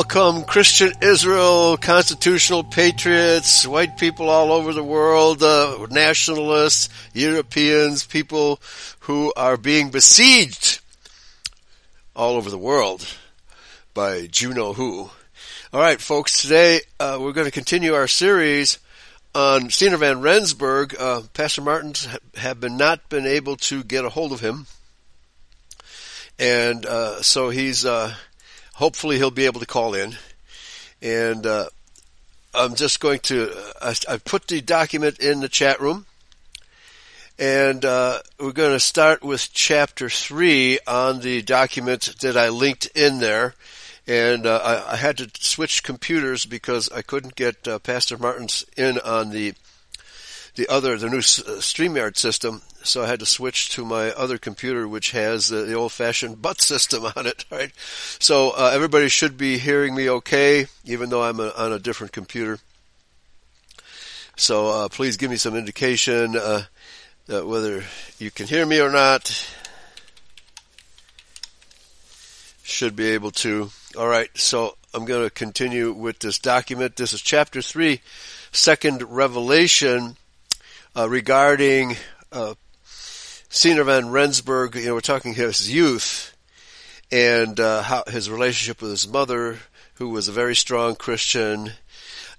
Welcome, Christian Israel, constitutional patriots, white people all over the world, uh, nationalists, Europeans, people who are being besieged all over the world by Juno who. All right, folks, today uh, we're going to continue our series on Siener Van Rensburg. Uh, Pastor Martins have been not been able to get a hold of him, and uh, so he's uh, hopefully he'll be able to call in. And uh, I'm just going to I, I, put the document in the chat room, and uh, we're going to start with chapter three on the document that I linked in there. And uh, I, I, had to switch computers because I couldn't get uh, Pastor Martins in on the the other the new uh, Streamyard system, so I had to switch to my other computer, which has the, the old-fashioned butt system on it. Right, so uh, everybody should be hearing me okay, even though I'm a, on a different computer. So uh, please give me some indication uh, whether you can hear me or not. Should be able to. All right, so I'm going to continue with this document. This is chapter 3, second revelation uh, regarding uh, Siener van Rensburg. You know, we're talking his youth and uh, how his relationship with his mother, who was a very strong Christian.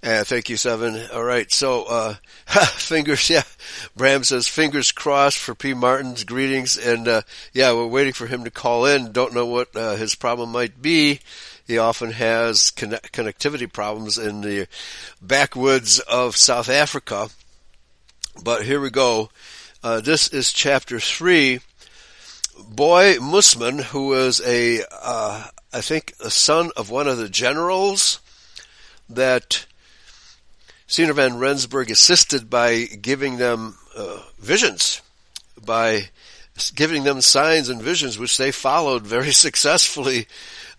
And thank you, Seven. All right, so uh, fingers, yeah. Bram says fingers crossed for P. Martin's greetings, and uh, yeah, we're waiting for him to call in. Don't know what uh, his problem might be. He often has connect- connectivity problems in the backwoods of South Africa. But here we go. Uh, this is chapter three. Boy Mussman, who was a, uh, I think, a son of one of the generals that Siener van Rensburg assisted by giving them uh, visions, by giving them signs and visions, which they followed very successfully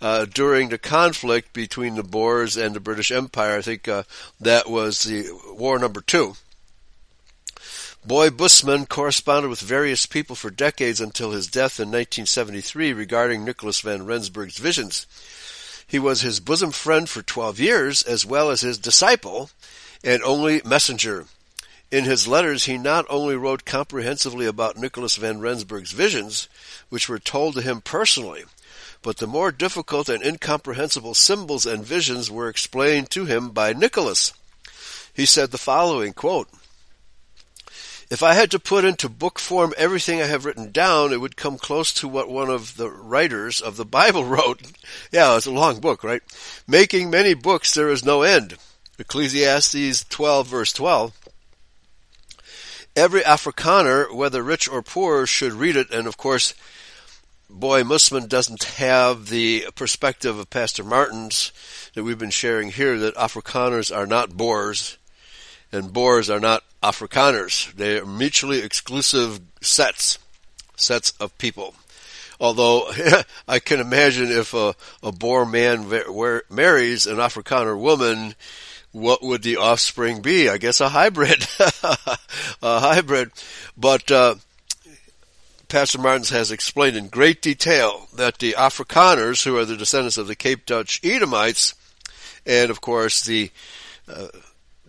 uh, during the conflict between the Boers and the British Empire. I think uh, that was the war number two. Boy Mussman corresponded with various people for decades until his death in 1973 regarding Nicholas van Rensburg's visions. He was his bosom friend for 12 years, as well as his disciple, and only messenger. In his letters, he not only wrote comprehensively about Nicholas van Rensburg's visions, which were told to him personally, but the more difficult and incomprehensible symbols and visions were explained to him by Nicholas. He said the following quote, if I had to put into book form everything I have written down, it would come close to what one of the writers of the Bible wrote. yeah, it's a long book, right? Making many books, there is no end. Ecclesiastes 12 verse 12. Every Afrikaner, whether rich or poor, should read it. And of course, boy, Mussman doesn't have the perspective of Pastor Martins that we've been sharing here that Afrikaners are not Boers and Boers are not Afrikaners. They are mutually exclusive sets, sets of people. Although I can imagine if a, a Boer man marries an Afrikaner woman, what would the offspring be? I guess a hybrid, a hybrid. But uh, Pastor Martins has explained in great detail that the Afrikaners, who are the descendants of the Cape Dutch Edomites, and of course the uh,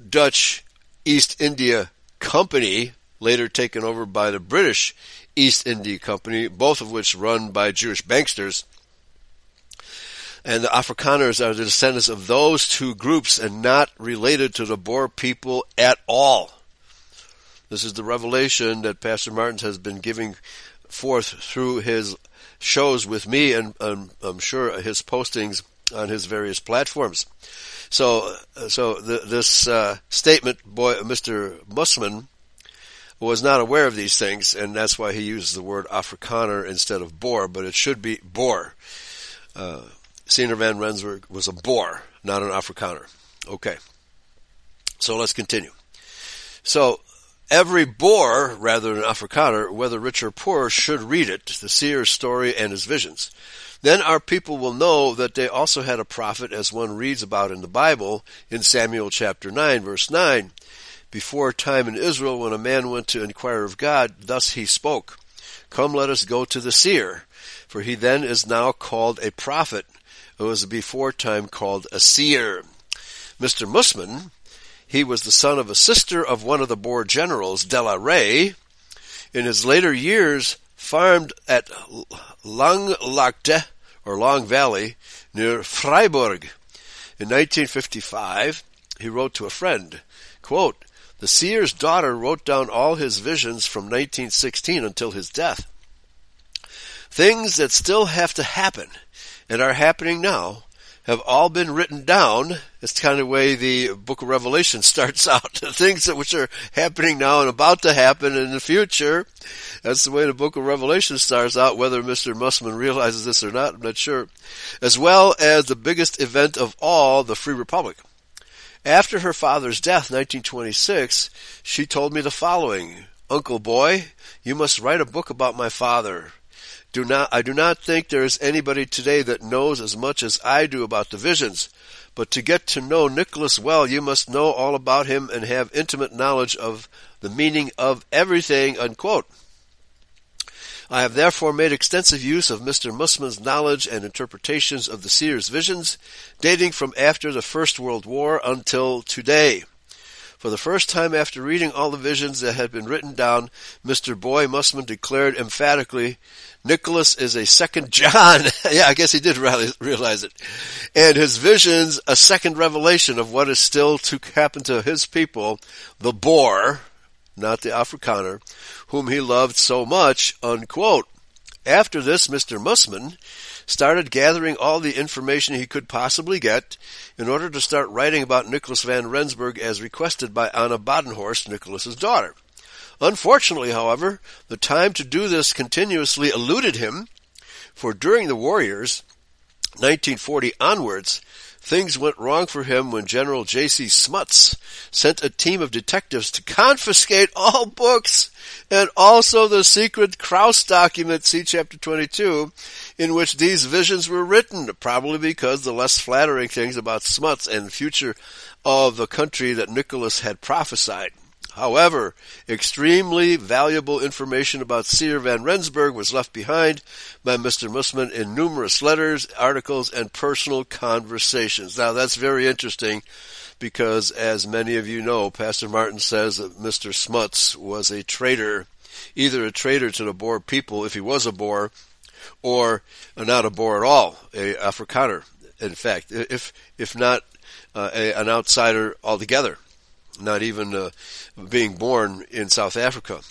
Dutch East India Company, later taken over by the British East India Company, both of which run by Jewish banksters, and the Afrikaners are the descendants of those two groups and not related to the Boer people at all. This is the revelation that Pastor Martins has been giving forth through his shows with me and um, I'm sure his postings on his various platforms. So, so the, this uh, statement, boy, Mr. Mussman was not aware of these things, and that's why he used the word Afrikaner instead of Boer, but it should be Boer. Uh, Siener van Rensburg was a Boer, not an Afrikaner. Okay. So let's continue. So every Boer, rather than Afrikaner, whether rich or poor, should read it, the seer's story and his visions. Then our people will know that they also had a prophet as one reads about in the Bible in Samuel chapter 9 verse 9. Before time in Israel when a man went to inquire of God, thus he spoke, Come let us go to the seer, for he then is now called a prophet who was before time called a seer. Mr. Mussman, he was the son of a sister of one of the Boer generals, De la Rey. In his later years, farmed at Langlaagte, or Long Valley, near Freiburg. In 1955, he wrote to a friend, quote, the seer's daughter wrote down all his visions from 1916 until his death. Things that still have to happen and are happening now have all been written down. It's kind of the way the book of Revelation starts out. the Things that which are happening now and about to happen in the future. That's the way the book of Revelation starts out, whether Mr. Mussman realizes this or not, I'm not sure. As well as the biggest event of all, the Free Republic. After her father's death, 1926, she told me the following, Uncle boy, you must write a book about my father do not, I do not think there is anybody today that knows as much as I do about the visions. But to get to know Nicholas well, you must know all about him and have intimate knowledge of the meaning of everything, unquote. I have therefore made extensive use of Mr. Mussman's knowledge and interpretations of the seer's visions, dating from after the First World War until today. For the first time after reading all the visions that had been written down, Mr. Boy Mussman declared emphatically Nicholas is a second John. yeah, I guess he did realize it. And his visions, a second revelation of what is still to happen to his people, the Boer, not the Afrikaner, whom he loved so much, unquote. After this, Mr. Mussman started gathering all the information he could possibly get in order to start writing about Nicholas van Rensburg as requested by Anna Badenhorst, Nicholas's daughter. Unfortunately, however, the time to do this continuously eluded him, for during the war years, 1940 onwards, things went wrong for him when General J.C. Smuts sent a team of detectives to confiscate all books and also the secret Kraus document, see chapter 22, in which these visions were written, probably because the less flattering things about Smuts and the future of the country that Nicholas had prophesied. However, extremely valuable information about Seer van Rensburg was left behind by Mr. Mussman in numerous letters, articles, and personal conversations. Now that's very interesting because as many of you know, Pastor Martin says that Mr. Smuts was a traitor, either a traitor to the Boer people if he was a Boer, or not a Boer at all, a Afrikaner, in fact, if, if not uh, a, an outsider altogether not even uh, being born in South Africa.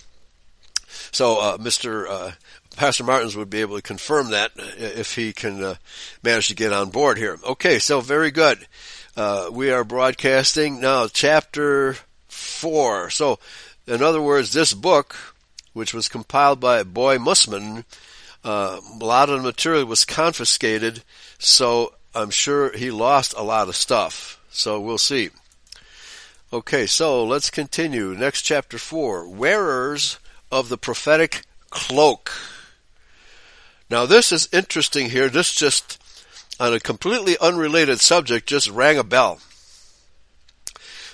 So, uh, Mr. Uh, Pastor Martins would be able to confirm that uh, if he can uh, manage to get on board here. Okay, so very good. Uh, we are broadcasting now chapter four. So, in other words, this book, which was compiled by Boy Mussman, a lot of the material was confiscated, so I'm sure he lost a lot of stuff. So we'll see. Okay, so let's continue. Next chapter 4. Wearers of the prophetic cloak. Now this is interesting here. This just, on a completely unrelated subject, just rang a bell.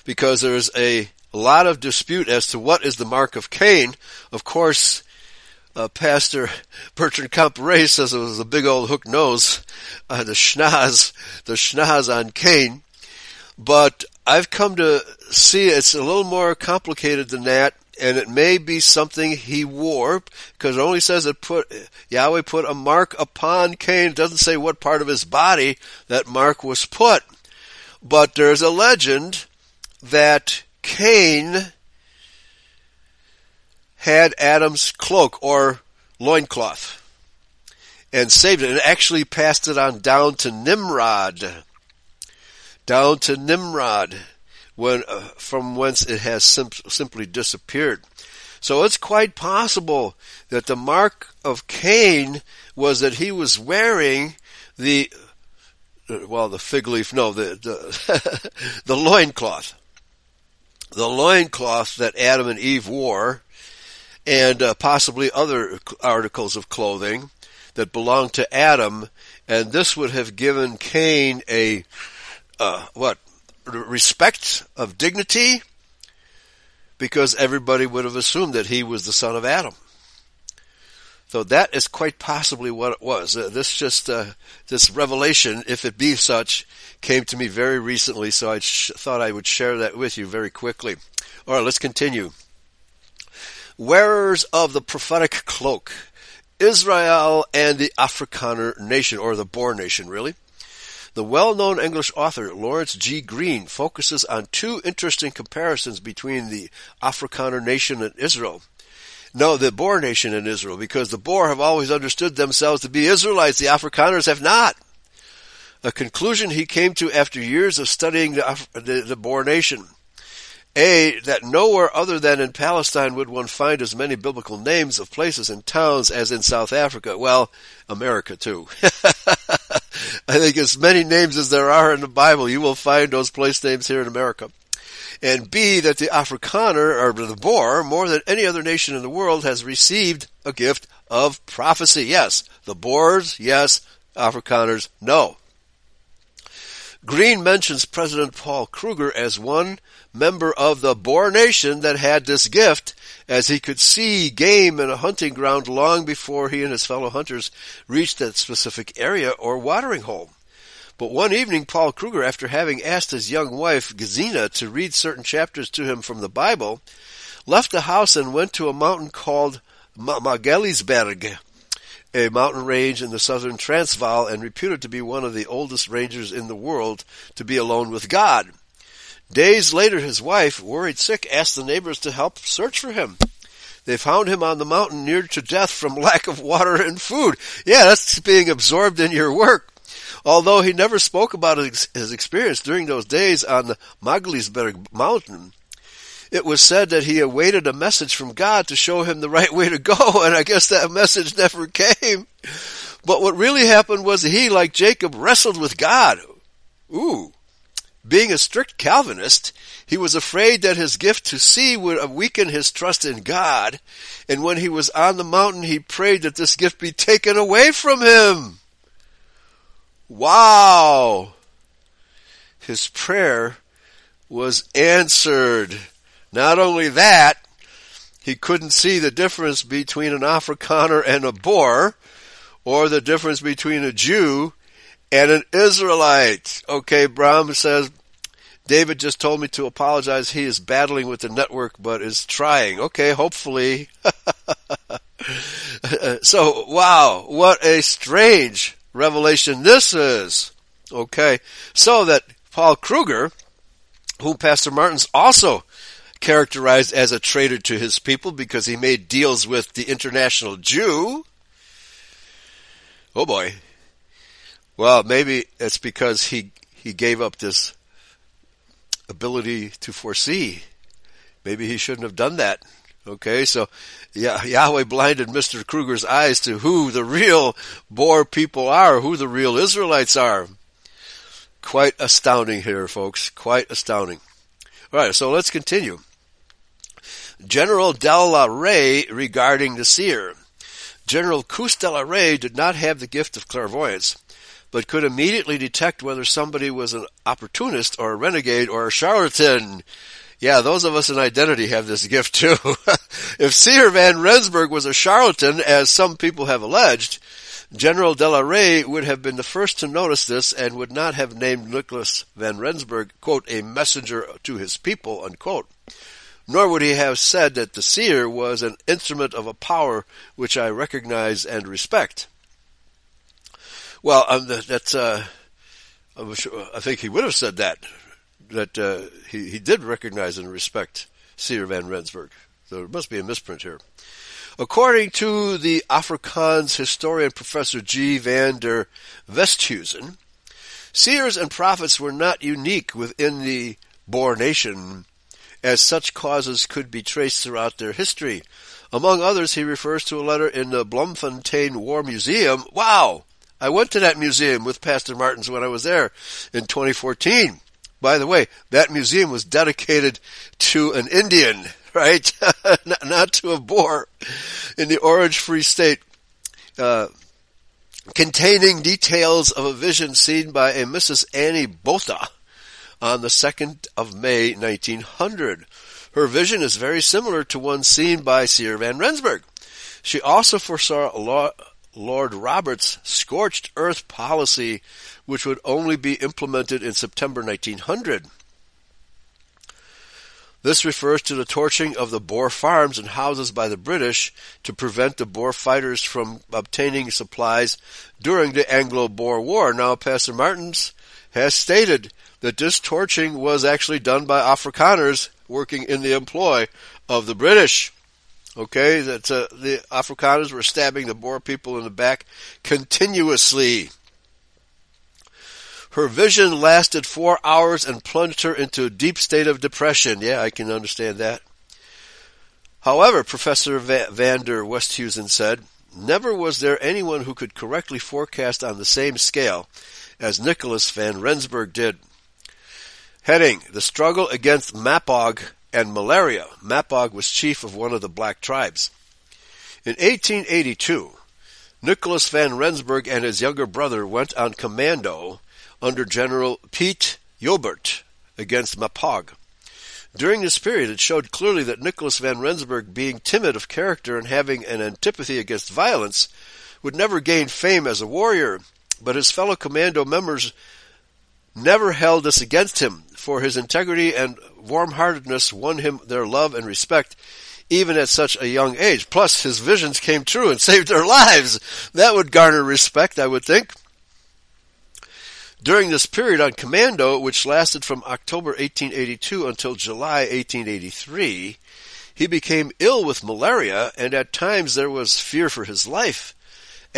Because there's a lot of dispute as to what is the mark of Cain. Of course, uh, Pastor Bertrand Comparet says it was a big old hook nose, uh, the schnoz, the schnoz on Cain. But I've come to see it's a little more complicated than that, and it may be something he wore, because it only says it put, Yahweh put a mark upon Cain. It doesn't say what part of his body that mark was put. But there's a legend that Cain had Adam's cloak or loincloth and saved it and actually passed it on down to Nimrod down to Nimrod, when, uh, from whence it has sim- simply disappeared. So it's quite possible that the mark of Cain was that he was wearing the, uh, well, the fig leaf, no, the, the, the loincloth. The loincloth that Adam and Eve wore, and uh, possibly other articles of clothing that belonged to Adam, and this would have given Cain a uh, what respect of dignity because everybody would have assumed that he was the son of Adam. So that is quite possibly what it was. Uh, this just, uh, this revelation, if it be such, came to me very recently, so I sh- thought I would share that with you very quickly. Alright, let's continue. Wearers of the prophetic cloak. Israel and the Afrikaner nation, or the Boer nation, really. The well-known English author Lawrence G. Green focuses on two interesting comparisons between the Afrikaner nation and Israel. No, the Boer nation and Israel, because the Boer have always understood themselves to be Israelites. The Afrikaners have not. A conclusion he came to after years of studying the, the, the Boer nation. A, that nowhere other than in Palestine would one find as many biblical names of places and towns as in South Africa. Well, America too. I think as many names as there are in the Bible, you will find those place names here in America. And B, that the Afrikaner, or the Boer, more than any other nation in the world, has received a gift of prophecy. Yes, the Boers, yes, Afrikaners, no. Green mentions President Paul Kruger as one member of the Boer Nation that had this gift, as he could see game in a hunting ground long before he and his fellow hunters reached that specific area or watering hole. But one evening, Paul Kruger, after having asked his young wife, Gezina, to read certain chapters to him from the Bible, left the house and went to a mountain called Magaliesberg a mountain range in the southern Transvaal and reputed to be one of the oldest ranges in the world to be alone with God. Days later, his wife, worried sick, asked the neighbors to help search for him. They found him on the mountain near to death from lack of water and food. Yeah, that's being absorbed in your work. Although he never spoke about his experience during those days on the Magaliesberg mountain, it was said that he awaited a message from God to show him the right way to go, and I guess that message never came. But what really happened was he, like Jacob, wrestled with God. Ooh. Being a strict Calvinist, he was afraid that his gift to see would weaken his trust in God, and when he was on the mountain, he prayed that this gift be taken away from him. Wow! His prayer was answered. Not only that, he couldn't see the difference between an Afrikaner and a Boer, or the difference between a Jew and an Israelite. Okay, Brahm says, David just told me to apologize. He is battling with the network, but is trying. Okay, hopefully. so, wow, what a strange revelation this is. Okay, so that Paul Kruger, whom Pastor Martin's also characterized as a traitor to his people because he made deals with the international Jew. Oh boy. Well, maybe it's because he, he gave up this ability to foresee. Maybe he shouldn't have done that. Okay, so Yahweh blinded Mr. Kruger's eyes to who the real Boer people are, who the real Israelites are. Quite astounding here, folks. Quite astounding. Alright, so let's continue. General de la Rey regarding the seer. General Koos de la Rey did not have the gift of clairvoyance, but could immediately detect whether somebody was an opportunist or a renegade or a charlatan. Yeah, those of us in identity have this gift too. if Seer Van Rensburg was a charlatan, as some people have alleged, General de la Rey would have been the first to notice this and would not have named Nicholas Van Rensburg, quote, a messenger to his people, unquote nor would he have said that the seer was an instrument of a power which I recognize and respect. Well, um, that's, uh, I think he would have said that, that uh, he, he did recognize and respect Seer Van Rensburg. So there must be a misprint here. According to the Afrikaans historian Professor G. van der Westhuizen, seers and prophets were not unique within the Boer nation as such causes could be traced throughout their history. Among others, he refers to a letter in the Bloemfontein War Museum. Wow! I went to that museum with Pastor Martins when I was there in 2014. By the way, that museum was dedicated to an Indian, right? not, to a Boer in the Orange Free State, uh, containing details of a vision seen by a Mrs. Annie Botha on the 2nd of May 1900. Her vision is very similar to one seen by Seer Van Rensburg. She also foresaw Lord Roberts' scorched earth policy, which would only be implemented in September 1900. This refers to the torching of the Boer farms and houses by the British to prevent the Boer fighters from obtaining supplies during the Anglo-Boer War. Now, Pastor Martins has stated that this torching was actually done by Afrikaners working in the employ of the British. Okay, that uh, the Afrikaners were stabbing the Boer people in the back continuously. Her vision lasted four hours and plunged her into a deep state of depression. Yeah, I can understand that. However, Professor van der Westhuizen said, never was there anyone who could correctly forecast on the same scale as Nicholas van Rensburg did. Heading, the struggle against Mapog and malaria. Mapog was chief of one of the black tribes. In 1882, Nicholas van Rensburg and his younger brother went on commando under General Piet Joubert against Mapog. During this period, it showed clearly that Nicholas van Rensburg, being timid of character and having an antipathy against violence, would never gain fame as a warrior, but his fellow commando members never held this against him, for his integrity and warm-heartedness won him their love and respect, even at such a young age. Plus, his visions came true and saved their lives. That would garner respect, I would think. During this period on commando, which lasted from October 1882 until July 1883, he became ill with malaria and at times there was fear for his life.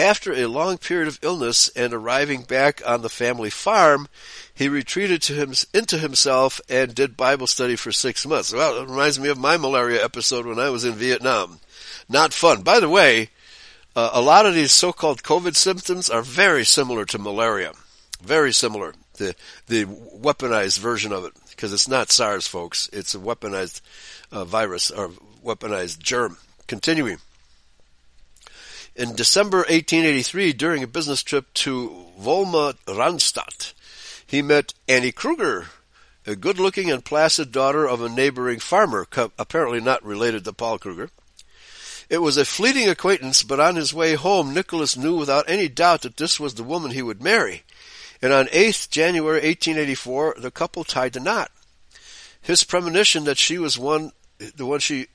After a long period of illness and arriving back on the family farm, he retreated him, into himself and did Bible study for six months. Well, it reminds me of my malaria episode when I was in Vietnam. Not fun. By the way, uh, a lot of these so-called COVID symptoms are very similar to malaria. Very similar. The, the weaponized version of it. Because it's not SARS, folks. It's a weaponized uh, virus or weaponized germ. Continuing. In December 1883, during a business trip to Volma Randstad, he met Annie Kruger, a good-looking and placid daughter of a neighboring farmer, apparently not related to Paul Kruger. It was a fleeting acquaintance, but on his way home, Nicholas knew without any doubt that this was the woman he would marry. And on 8th January 1884, the couple tied the knot. His premonition that she was one, the one she,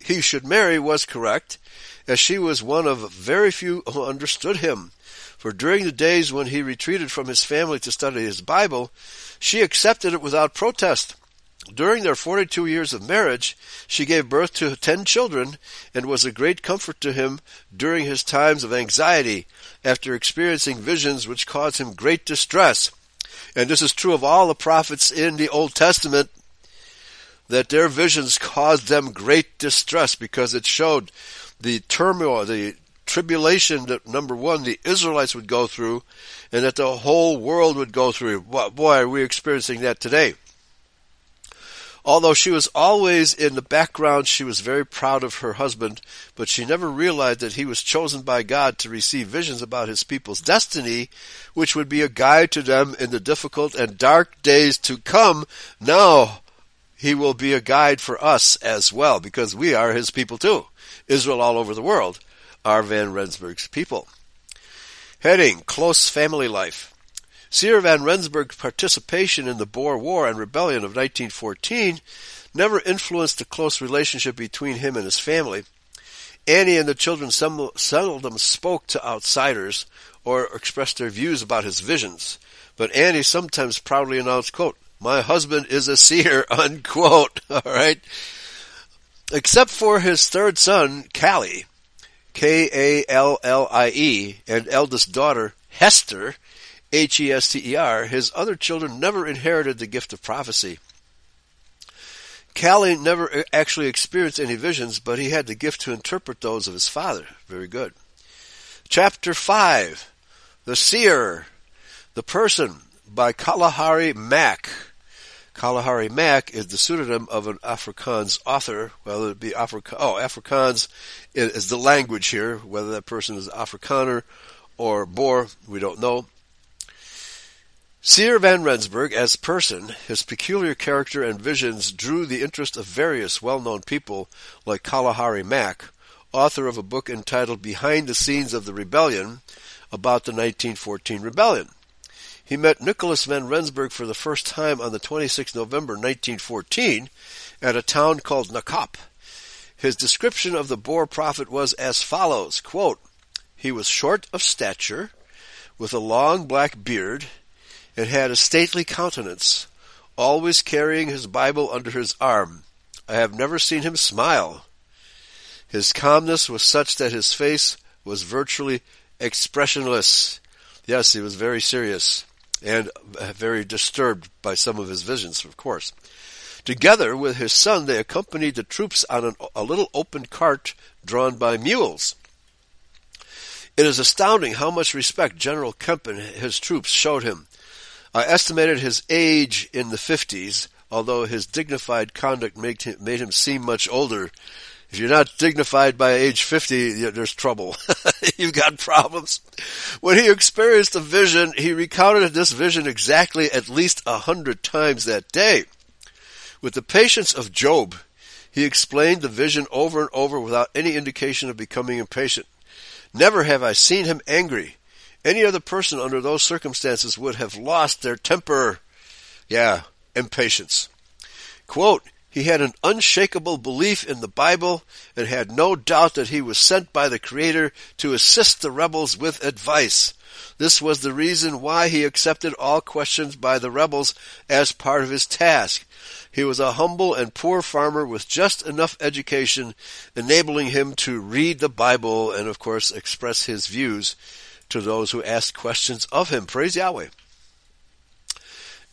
he should marry was correct, as she was one of very few who understood him. For during the days when he retreated from his family to study his Bible, she accepted it without protest. During their 42 years of marriage, she gave birth to 10 children and was a great comfort to him during his times of anxiety after experiencing visions which caused him great distress. And this is true of all the prophets in the Old Testament that their visions caused them great distress because it showed the turmoil, the tribulation that number one the Israelites would go through, and that the whole world would go through. Boy, are we experiencing that today. Although she was always in the background, she was very proud of her husband, but she never realized that he was chosen by God to receive visions about his people's destiny, which would be a guide to them in the difficult and dark days to come. Now, he will be a guide for us as well, because we are his people too. Israel all over the world are Van Rensburg's people. Heading, Close Family Life. Seer Van Rensburg's participation in the Boer War and Rebellion of 1914 never influenced the close relationship between him and his family. Annie and the children seldom spoke to outsiders or expressed their views about his visions, but Annie sometimes proudly announced, quote, my husband is a seer, unquote. All right. Except for his third son, Callie, K-A-L-L-I-E, and eldest daughter, Hester, H-E-S-T-E-R, his other children never inherited the gift of prophecy. Callie never actually experienced any visions, but he had the gift to interpret those of his father. Very good. Chapter 5, The Seer, The Person, by Kalahari Mack. Kalahari Mac is the pseudonym of an Afrikaans author, whether it be Afrika- oh, Afrikaans is the language here, whether that person is Afrikaner or Boer, we don't know. Seer van Rensburg, as person, his peculiar character and visions drew the interest of various well-known people like Kalahari Mack, author of a book entitled Behind the Scenes of the Rebellion about the 1914 rebellion. He met Nicholas van Rensburg for the first time on the 26th November 1914 at a town called Nakop. His description of the Boer prophet was as follows, quote, He was short of stature, with a long black beard, and had a stately countenance, always carrying his Bible under his arm. I have never seen him smile. His calmness was such that his face was virtually expressionless. Yes, he was very serious and very disturbed by some of his visions, of course. Together with his son, they accompanied the troops on an, a little open cart drawn by mules. It is astounding how much respect General Kemp and his troops showed him. I estimated his age in the fifties, although his dignified conduct made him, made him seem much older if you're not dignified by age 50, there's trouble. You've got problems. When he experienced a vision, he recounted this vision exactly at least a hundred times that day. With the patience of Job, he explained the vision over and over without any indication of becoming impatient. Never have I seen him angry. Any other person under those circumstances would have lost their temper. Yeah, impatience. Quote, he had an unshakable belief in the Bible and had no doubt that he was sent by the Creator to assist the rebels with advice. This was the reason why he accepted all questions by the rebels as part of his task. He was a humble and poor farmer with just enough education, enabling him to read the Bible and, of course, express his views to those who asked questions of him. Praise Yahweh.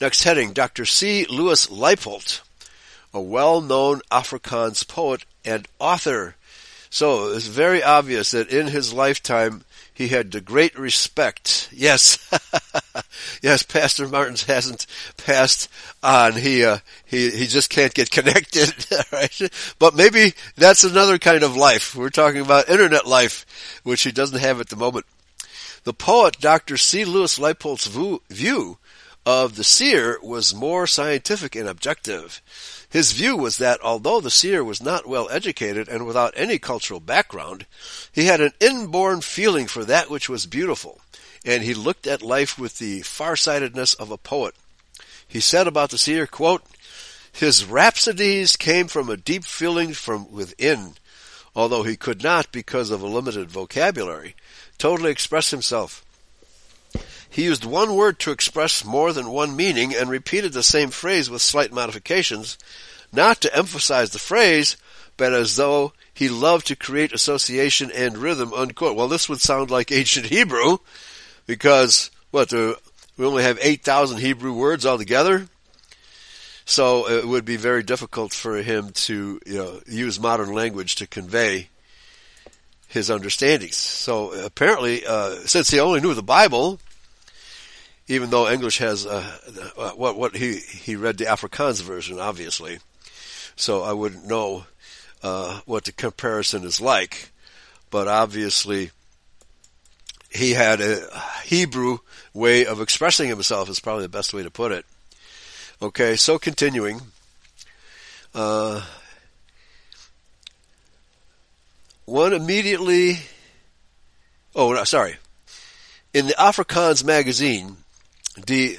Next heading, Dr. C. Louis Leipoldt a well-known Afrikaans poet and author. So it's very obvious that in his lifetime he had the great respect. Yes, yes, Pastor Martins hasn't passed on. He uh, he he just can't get connected. right? But maybe that's another kind of life. We're talking about internet life, which he doesn't have at the moment. The poet Dr. C. Louis Leipoldt's view of the seer was more scientific and objective. His view was that although the seer was not well educated and without any cultural background, he had an inborn feeling for that which was beautiful, and he looked at life with the farsightedness of a poet. He said about the seer, quote, his rhapsodies came from a deep feeling from within, although he could not, because of a limited vocabulary, totally express himself. He used one word to express more than one meaning and repeated the same phrase with slight modifications, not to emphasize the phrase, but as though he loved to create association and rhythm, unquote. Well, this would sound like ancient Hebrew, because, what, we only have 8,000 Hebrew words altogether? So it would be very difficult for him to you know, use modern language to convey his understandings. So apparently, uh, since he only knew the Bible, even though English has uh, uh, what what he he read the Afrikaans version, obviously, so I wouldn't know uh, what the comparison is like, but obviously he had a Hebrew way of expressing himself is probably the best way to put it. Okay, so continuing. Uh, one immediately, oh, no, sorry. In the Afrikaans magazine, the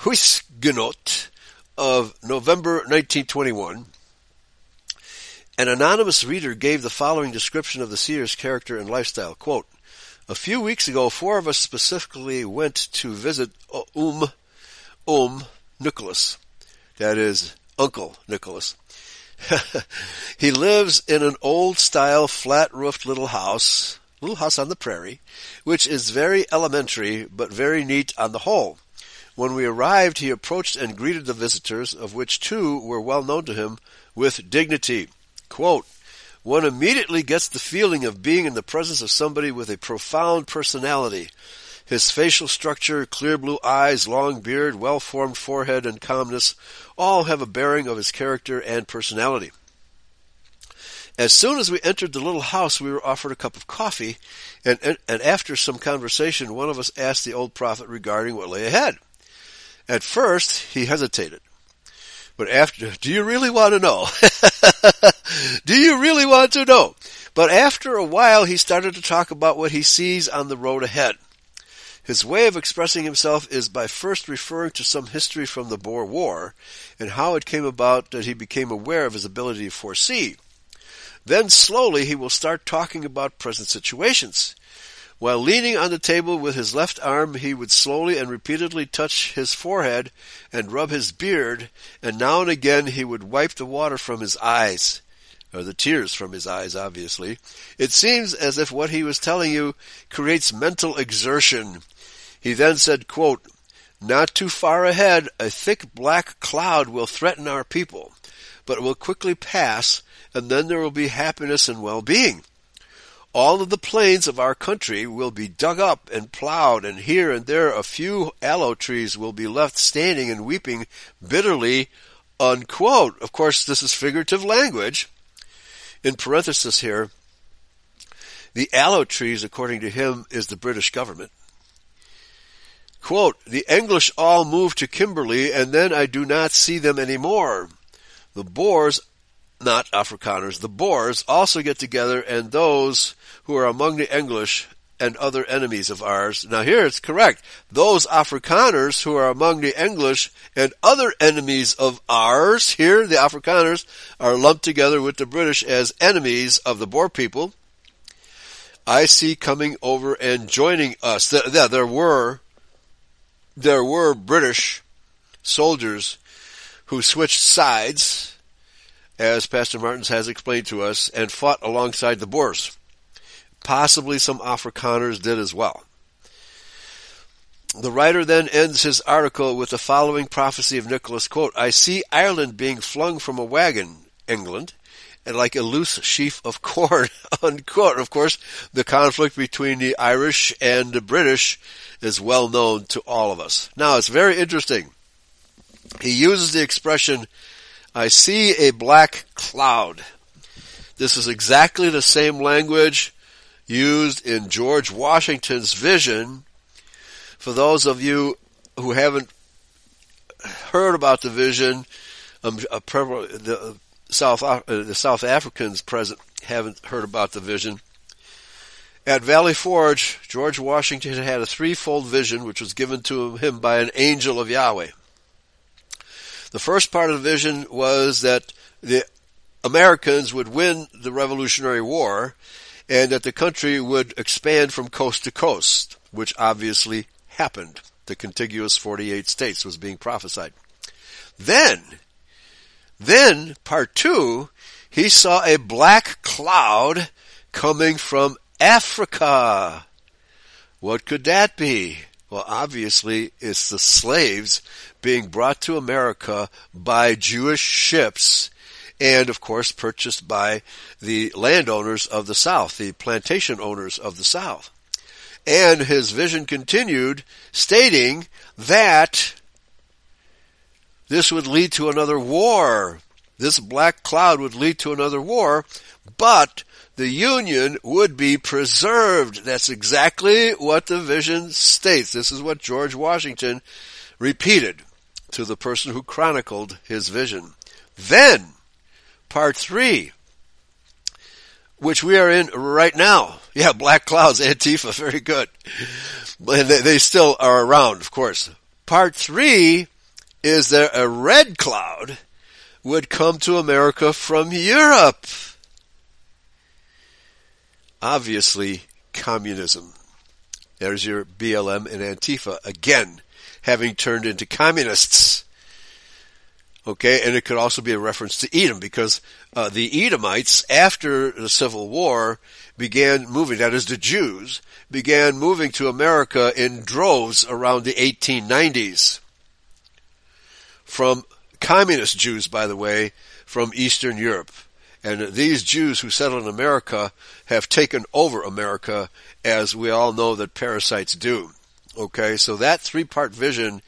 Huisgenoot of November 1921, an anonymous reader gave the following description of the seer's character and lifestyle. Quote, a few weeks ago, four of us specifically went to visit Um, Um Nicholas. That is, Uncle Nicholas. he lives in an old style flat roofed little house, little house on the prairie, which is very elementary but very neat on the whole. When we arrived, he approached and greeted the visitors, of which two were well known to him, with dignity. Quote, one immediately gets the feeling of being in the presence of somebody with a profound personality. His facial structure, clear blue eyes, long beard, well-formed forehead, and calmness all have a bearing of his character and personality. As soon as we entered the little house, we were offered a cup of coffee, and, and, and after some conversation, one of us asked the old prophet regarding what lay ahead. At first, he hesitated. But after, do you really want to know? do you really want to know? But after a while, he started to talk about what he sees on the road ahead. His way of expressing himself is by first referring to some history from the Boer War and how it came about that he became aware of his ability to foresee. Then slowly he will start talking about present situations. While leaning on the table with his left arm, he would slowly and repeatedly touch his forehead and rub his beard, and now and again he would wipe the water from his eyes or the tears from his eyes, obviously. It seems as if what he was telling you creates mental exertion. He then said, quote, Not too far ahead, a thick black cloud will threaten our people, but will quickly pass, and then there will be happiness and well-being. All of the plains of our country will be dug up and plowed, and here and there a few aloe trees will be left standing and weeping bitterly, unquote. Of course, this is figurative language in parenthesis here, the aloe trees, according to him, is the British government. Quote, the English all moved to Kimberley and then I do not see them anymore. The Boers, not Afrikaners, the Boers also get together and those who are among the English and other enemies of ours. Now here it's correct. Those Afrikaners who are among the English and other enemies of ours, here the Afrikaners are lumped together with the British as enemies of the Boer people. I see coming over and joining us. Yeah, there were, there were British soldiers who switched sides, as Pastor Martins has explained to us, and fought alongside the Boers. Possibly some Afrikaners did as well. The writer then ends his article with the following prophecy of Nicholas, quote, I see Ireland being flung from a wagon, England, and like a loose sheaf of corn, unquote. Of course, the conflict between the Irish and the British is well known to all of us. Now, it's very interesting. He uses the expression, I see a black cloud. This is exactly the same language used in George Washington's vision. For those of you who haven't heard about the vision, um, uh, the South uh, the South Africans present haven't heard about the vision. At Valley Forge, George Washington had a threefold vision which was given to him by an angel of Yahweh. The first part of the vision was that the Americans would win the Revolutionary War and that the country would expand from coast to coast, which obviously happened. The contiguous 48 states was being prophesied. Then, then, part two, he saw a black cloud coming from Africa. What could that be? Well, obviously, it's the slaves being brought to America by Jewish ships and of course purchased by the landowners of the South, the plantation owners of the South. And his vision continued stating that this would lead to another war. This black cloud would lead to another war, but the Union would be preserved. That's exactly what the vision states. This is what George Washington repeated to the person who chronicled his vision. Then, part three, which we are in right now. Yeah, Black Clouds, Antifa, very good. And they, still are around, of course. Part three is that a red cloud would come to America from Europe. Obviously, communism. There's your BLM and Antifa again, having turned into communists. Okay, and it could also be a reference to Edom because uh, the Edomites, after the Civil War, began moving, that is the Jews, began moving to America in droves around the 1890s. From communist Jews, by the way, from Eastern Europe. And these Jews who settled in America have taken over America, as we all know that parasites do. Okay, so that three part vision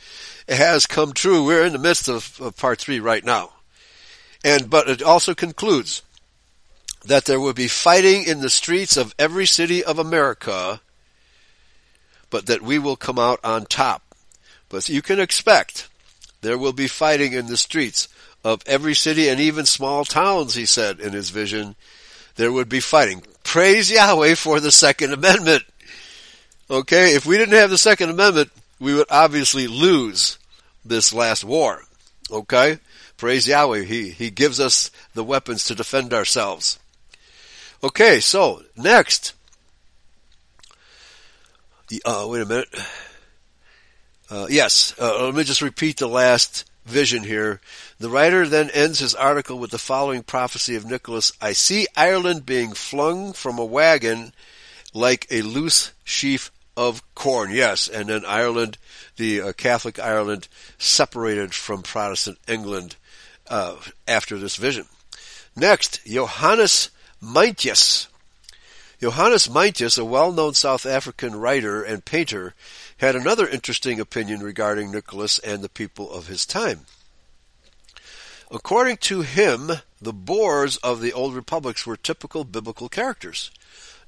has come true. We're in the midst of, of part three right now. And, but it also concludes that there will be fighting in the streets of every city of America, but that we will come out on top. But you can expect there will be fighting in the streets of every city and even small towns, he said in his vision. There would be fighting. praise Yahweh for the Second Amendment. Okay, if we didn't have the Second Amendment, we would obviously lose this last war. Okay? Praise Yahweh. He, he gives us the weapons to defend ourselves. Okay, so next. Uh, wait a minute. Uh, yes, uh, let me just repeat the last vision here. The writer then ends his article with the following prophecy of Nicholas. I see Ireland being flung from a wagon like a loose sheaf of corn. Yes, and then Ireland, the uh, Catholic Ireland, separated from Protestant England uh, after this vision. Next, Johannes Meintjes. Johannes Meintjes, a well-known South African writer and painter, had another interesting opinion regarding Nicholas and the people of his time. According to him, the Boers of the old republics were typical biblical characters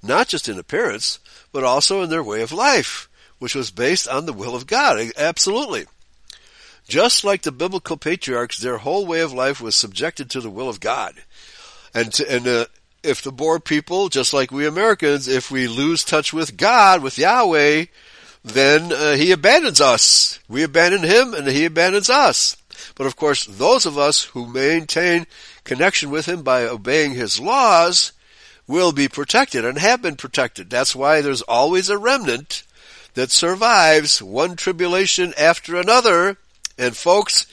not just in appearance, but also in their way of life, which was based on the will of God. Absolutely. Just like the biblical patriarchs, their whole way of life was subjected to the will of God. And, to, and uh, if the Boer people, just like we Americans, if we lose touch with God, with Yahweh, then uh, He abandons us. We abandon Him, and He abandons us. But of course, those of us who maintain connection with Him by obeying His laws, will be protected and have been protected. That's why there's always a remnant that survives one tribulation after another. And folks,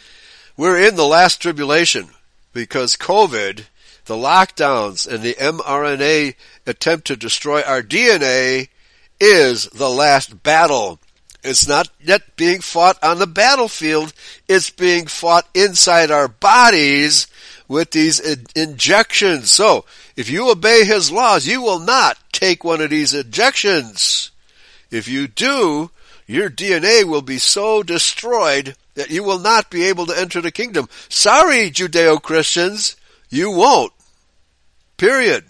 we're in the last tribulation because COVID, the lockdowns, and the mRNA attempt to destroy our DNA is the last battle. It's not yet being fought on the battlefield. It's being fought inside our bodies with these injections. So, if you obey his laws, you will not take one of these injections. If you do, your DNA will be so destroyed that you will not be able to enter the kingdom. Sorry, Judeo-Christians, you won't. Period.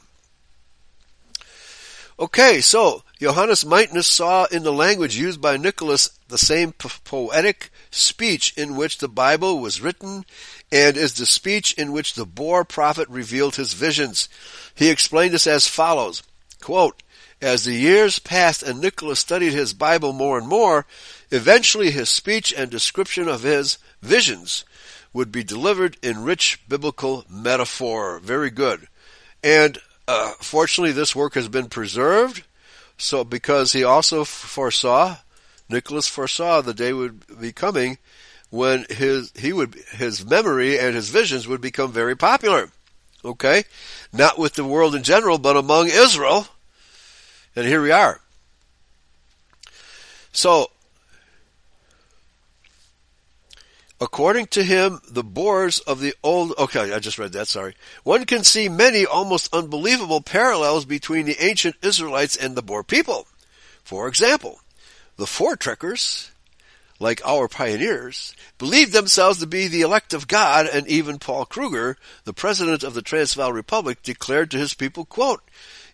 Okay, so Johannes Meintjes saw in the language used by Nicholas the same poetic speech in which the Bible was written and is the speech in which the Boer prophet revealed his visions. He explained this as follows, quote, as the years passed and Nicholas studied his Bible more and more, eventually his speech and description of his visions would be delivered in rich biblical metaphor. Very good. And uh, fortunately, this work has been preserved. So, because he also foresaw, Nicholas foresaw the day would be coming when his he would his memory and his visions would become very popular. Okay? Not with the world in general, but among Israel. And here we are. So According to him, the Boers of the old, okay, I just read that, sorry. One can see many almost unbelievable parallels between the ancient Israelites and the Boer people. For example, the Voortrekkers like our pioneers, believed themselves to be the elect of God, and even Paul Kruger, the president of the Transvaal Republic, declared to his people, quote,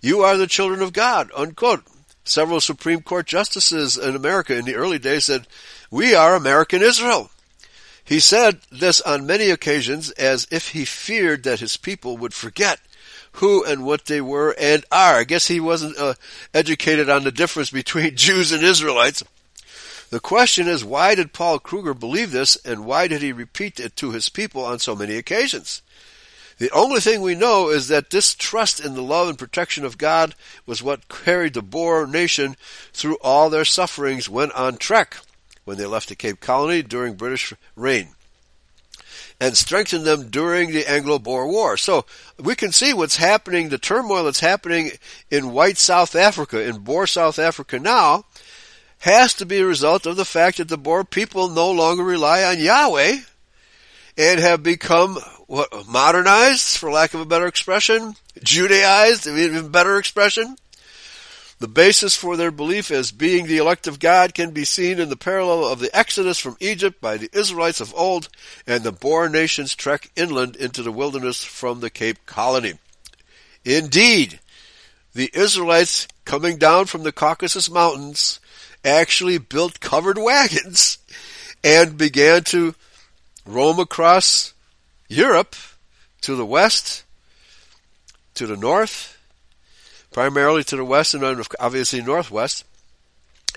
You are the children of God, unquote. Several Supreme Court justices in America in the early days said, We are American Israel. He said this on many occasions as if he feared that his people would forget who and what they were and are. I guess he wasn't uh, educated on the difference between Jews and Israelites. The question is, why did Paul Kruger believe this and why did he repeat it to his people on so many occasions? The only thing we know is that this trust in the love and protection of God was what carried the Boer nation through all their sufferings when on trek, when they left the Cape Colony during British reign, and strengthened them during the Anglo-Boer War. So we can see what's happening, the turmoil that's happening in white South Africa, in Boer South Africa now, has to be a result of the fact that the Boer people no longer rely on Yahweh and have become what, modernized, for lack of a better expression, Judaized, even better expression. The basis for their belief as being the elect of God can be seen in the parallel of the exodus from Egypt by the Israelites of old and the Boer nation's trek inland into the wilderness from the Cape Colony. Indeed, the Israelites coming down from the Caucasus Mountains actually built covered wagons and began to roam across Europe to the west, to the north, primarily to the west and obviously northwest.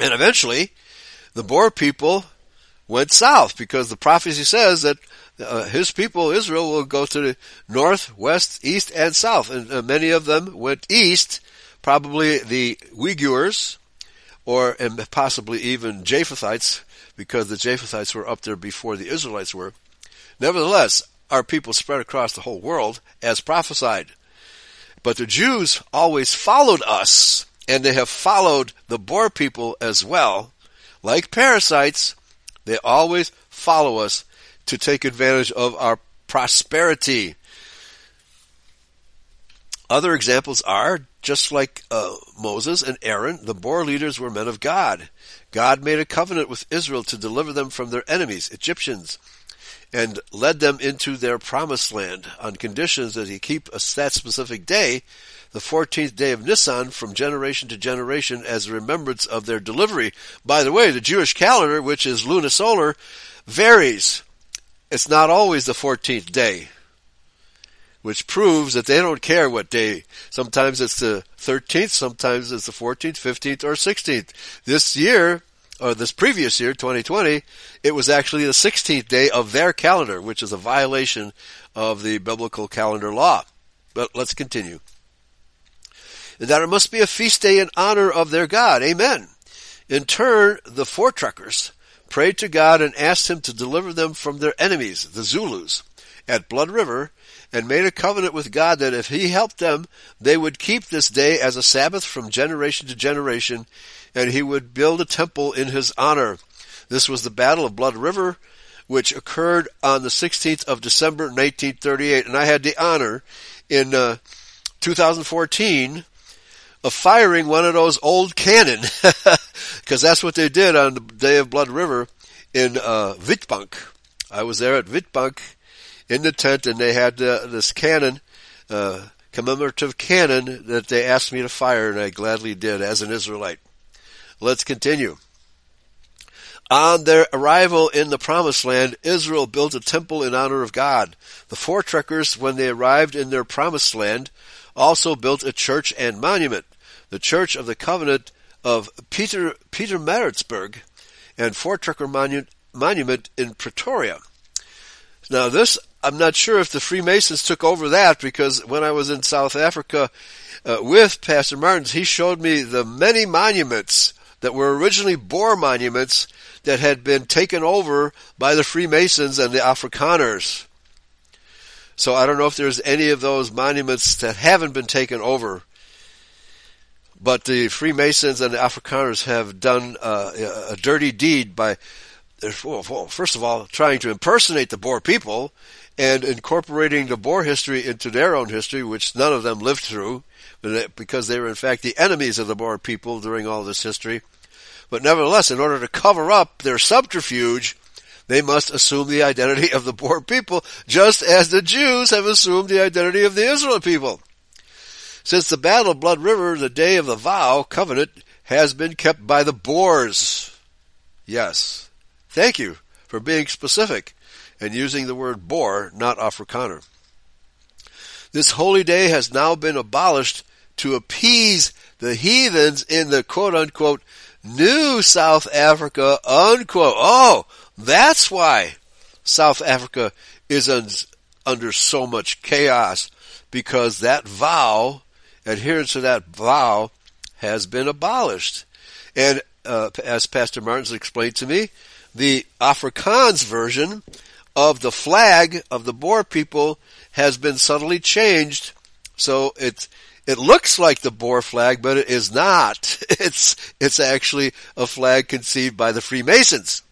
And eventually, the Boer people went south because the prophecy says that uh, his people, Israel, will go to the north, west, east, and south. And uh, many of them went east, probably the Uyghurs, or and possibly even Japhethites, because the Japhethites were up there before the Israelites were. Nevertheless, our people spread across the whole world as prophesied. But the Jews always followed us, and they have followed the Boer people as well. Like parasites, they always follow us to take advantage of our prosperity. Other examples are just like uh, Moses and Aaron, the Boer leaders were men of God. God made a covenant with Israel to deliver them from their enemies, Egyptians, and led them into their promised land on conditions that he keep a that specific day, the 14th day of Nisan, from generation to generation as a remembrance of their delivery. By the way, the Jewish calendar, which is lunisolar, varies it's not always the 14th day, which proves that they don't care what day. Sometimes it's the 13th, sometimes it's the 14th, 15th, or 16th. This year, or this previous year, 2020, it was actually the 16th day of their calendar, which is a violation of the biblical calendar law. But let's continue. That it must be a feast day in honor of their God. Amen. In turn, the Voortrekkers prayed to God and asked him to deliver them from their enemies, the Zulus, at Blood River, and made a covenant with God that if he helped them, they would keep this day as a Sabbath from generation to generation, and he would build a temple in his honor. This was the Battle of Blood River, which occurred on the 16th of December 1938, and I had the honor in uh, 2014 of firing one of those old cannon, because that's what they did on the day of Blood River in uh, Witbank. I was there at Witbank in the tent, and they had uh, this cannon, uh, commemorative cannon that they asked me to fire, and I gladly did as an Israelite. Let's continue. On their arrival in the Promised Land, Israel built a temple in honor of God. The Voortrekkers, when they arrived in their Promised Land, also built a church and monument the Church of the Covenant of Peter Pietermaritzburg and Voortrekker Monument, Monument in Pretoria. Now this, I'm not sure if the Freemasons took over that because when I was in South Africa uh, with Pastor Martins, he showed me the many monuments that were originally Boer monuments that had been taken over by the Freemasons and the Afrikaners. So I don't know if there's any of those monuments that haven't been taken over but the Freemasons and the Afrikaners have done uh, a dirty deed by, well, first of all, trying to impersonate the Boer people and incorporating the Boer history into their own history, which none of them lived through, because they were in fact the enemies of the Boer people during all this history. But nevertheless, in order to cover up their subterfuge, they must assume the identity of the Boer people, just as the Jews have assumed the identity of the Israel people. Since the Battle of Blood River, the day of the vow covenant has been kept by the Boers. Yes. Thank you for being specific and using the word Boer, not Afrikaner. This holy day has now been abolished to appease the heathens in the quote unquote new South Africa unquote. Oh, that's why South Africa is un- under so much chaos because that vow adherence to that vow has been abolished. And uh, as Pastor Martins explained to me, the Afrikaans version of the flag of the Boer people has been subtly changed. So it it looks like the Boer flag, but it is not. It's it's actually a flag conceived by the Freemasons.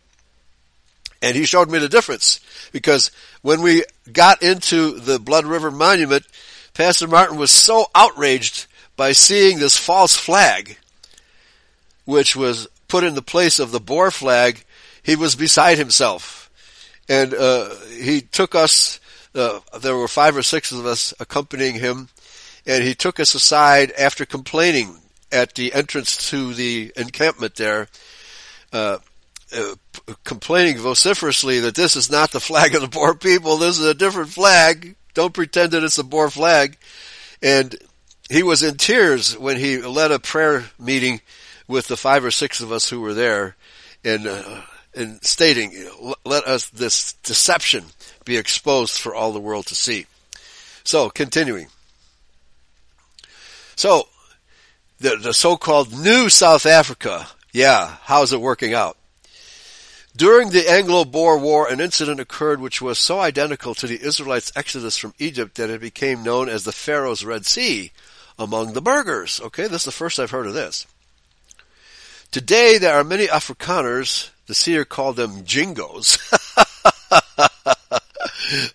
And he showed me the difference because when we got into the Blood River Monument, Pastor Martin was so outraged by seeing this false flag, which was put in the place of the Boer flag, he was beside himself. And uh, he took us, uh, there were five or six of us accompanying him, and he took us aside after complaining at the entrance to the encampment there, uh, uh, complaining vociferously that this is not the flag of the Boer people, this is a different flag. Don't pretend that it's the Boer flag. And he was in tears when he led a prayer meeting with the five or six of us who were there and, uh, and stating, let us, this deception be exposed for all the world to see. So, continuing. So, the, the so-called new South Africa, yeah, how's it working out? During the Anglo-Boer War, an incident occurred which was so identical to the Israelites' exodus from Egypt that it became known as the Pharaoh's Red Sea among the burghers. Okay, this is the first I've heard of this. Today there are many Afrikaners, the seer called them jingos.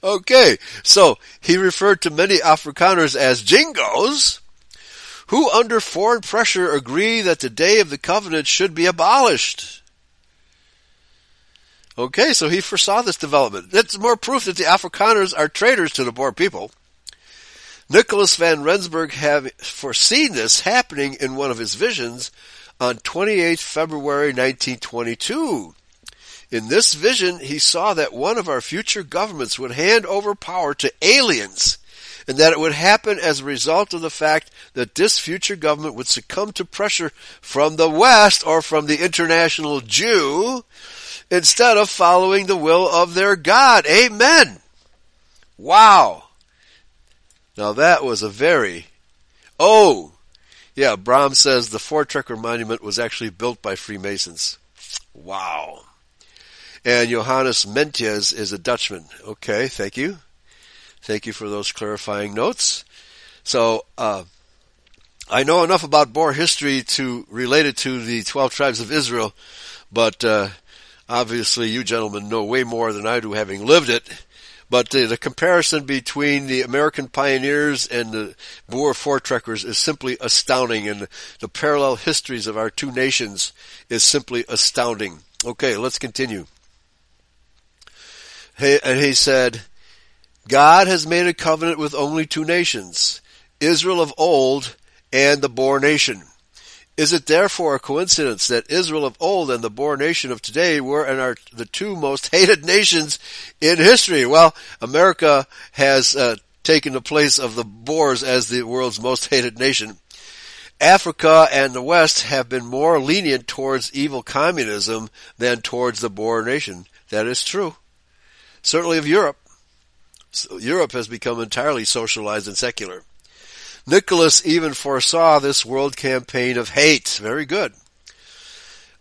okay, so he referred to many Afrikaners as jingos, who under foreign pressure agree that the day of the covenant should be abolished. Okay, so he foresaw this development. That's more proof that the Afrikaners are traitors to the Boer people. Nicholas van Rensburg had foreseen this happening in one of his visions on 28 February 1922. In this vision, he saw that one of our future governments would hand over power to aliens and that it would happen as a result of the fact that this future government would succumb to pressure from the West or from the international Jew instead of following the will of their God. Amen. Wow. Now that was a very, oh, yeah, Brahm says the Voortrekker Monument was actually built by Freemasons. Wow. And Johannes Meintjes is a Dutchman. Okay, thank you. Thank you for those clarifying notes. So, uh, I know enough about Boer history to relate it to the 12 tribes of Israel, but, uh, Obviously, you gentlemen know way more than I do having lived it. But the, the comparison between the American pioneers and the Boer Voortrekkers is simply astounding, and the parallel histories of our two nations is simply astounding. Okay, let's continue. And he said, God has made a covenant with only two nations, Israel of old and the Boer nation. Is it therefore a coincidence that Israel of old and the Boer nation of today were and are the two most hated nations in history? Well, America has uh, taken the place of the Boers as the world's most hated nation. Africa and the West have been more lenient towards evil communism than towards the Boer nation. That is true. Certainly of Europe. Europe has become entirely socialized and secular. Nicholas even foresaw this world campaign of hate. Very good.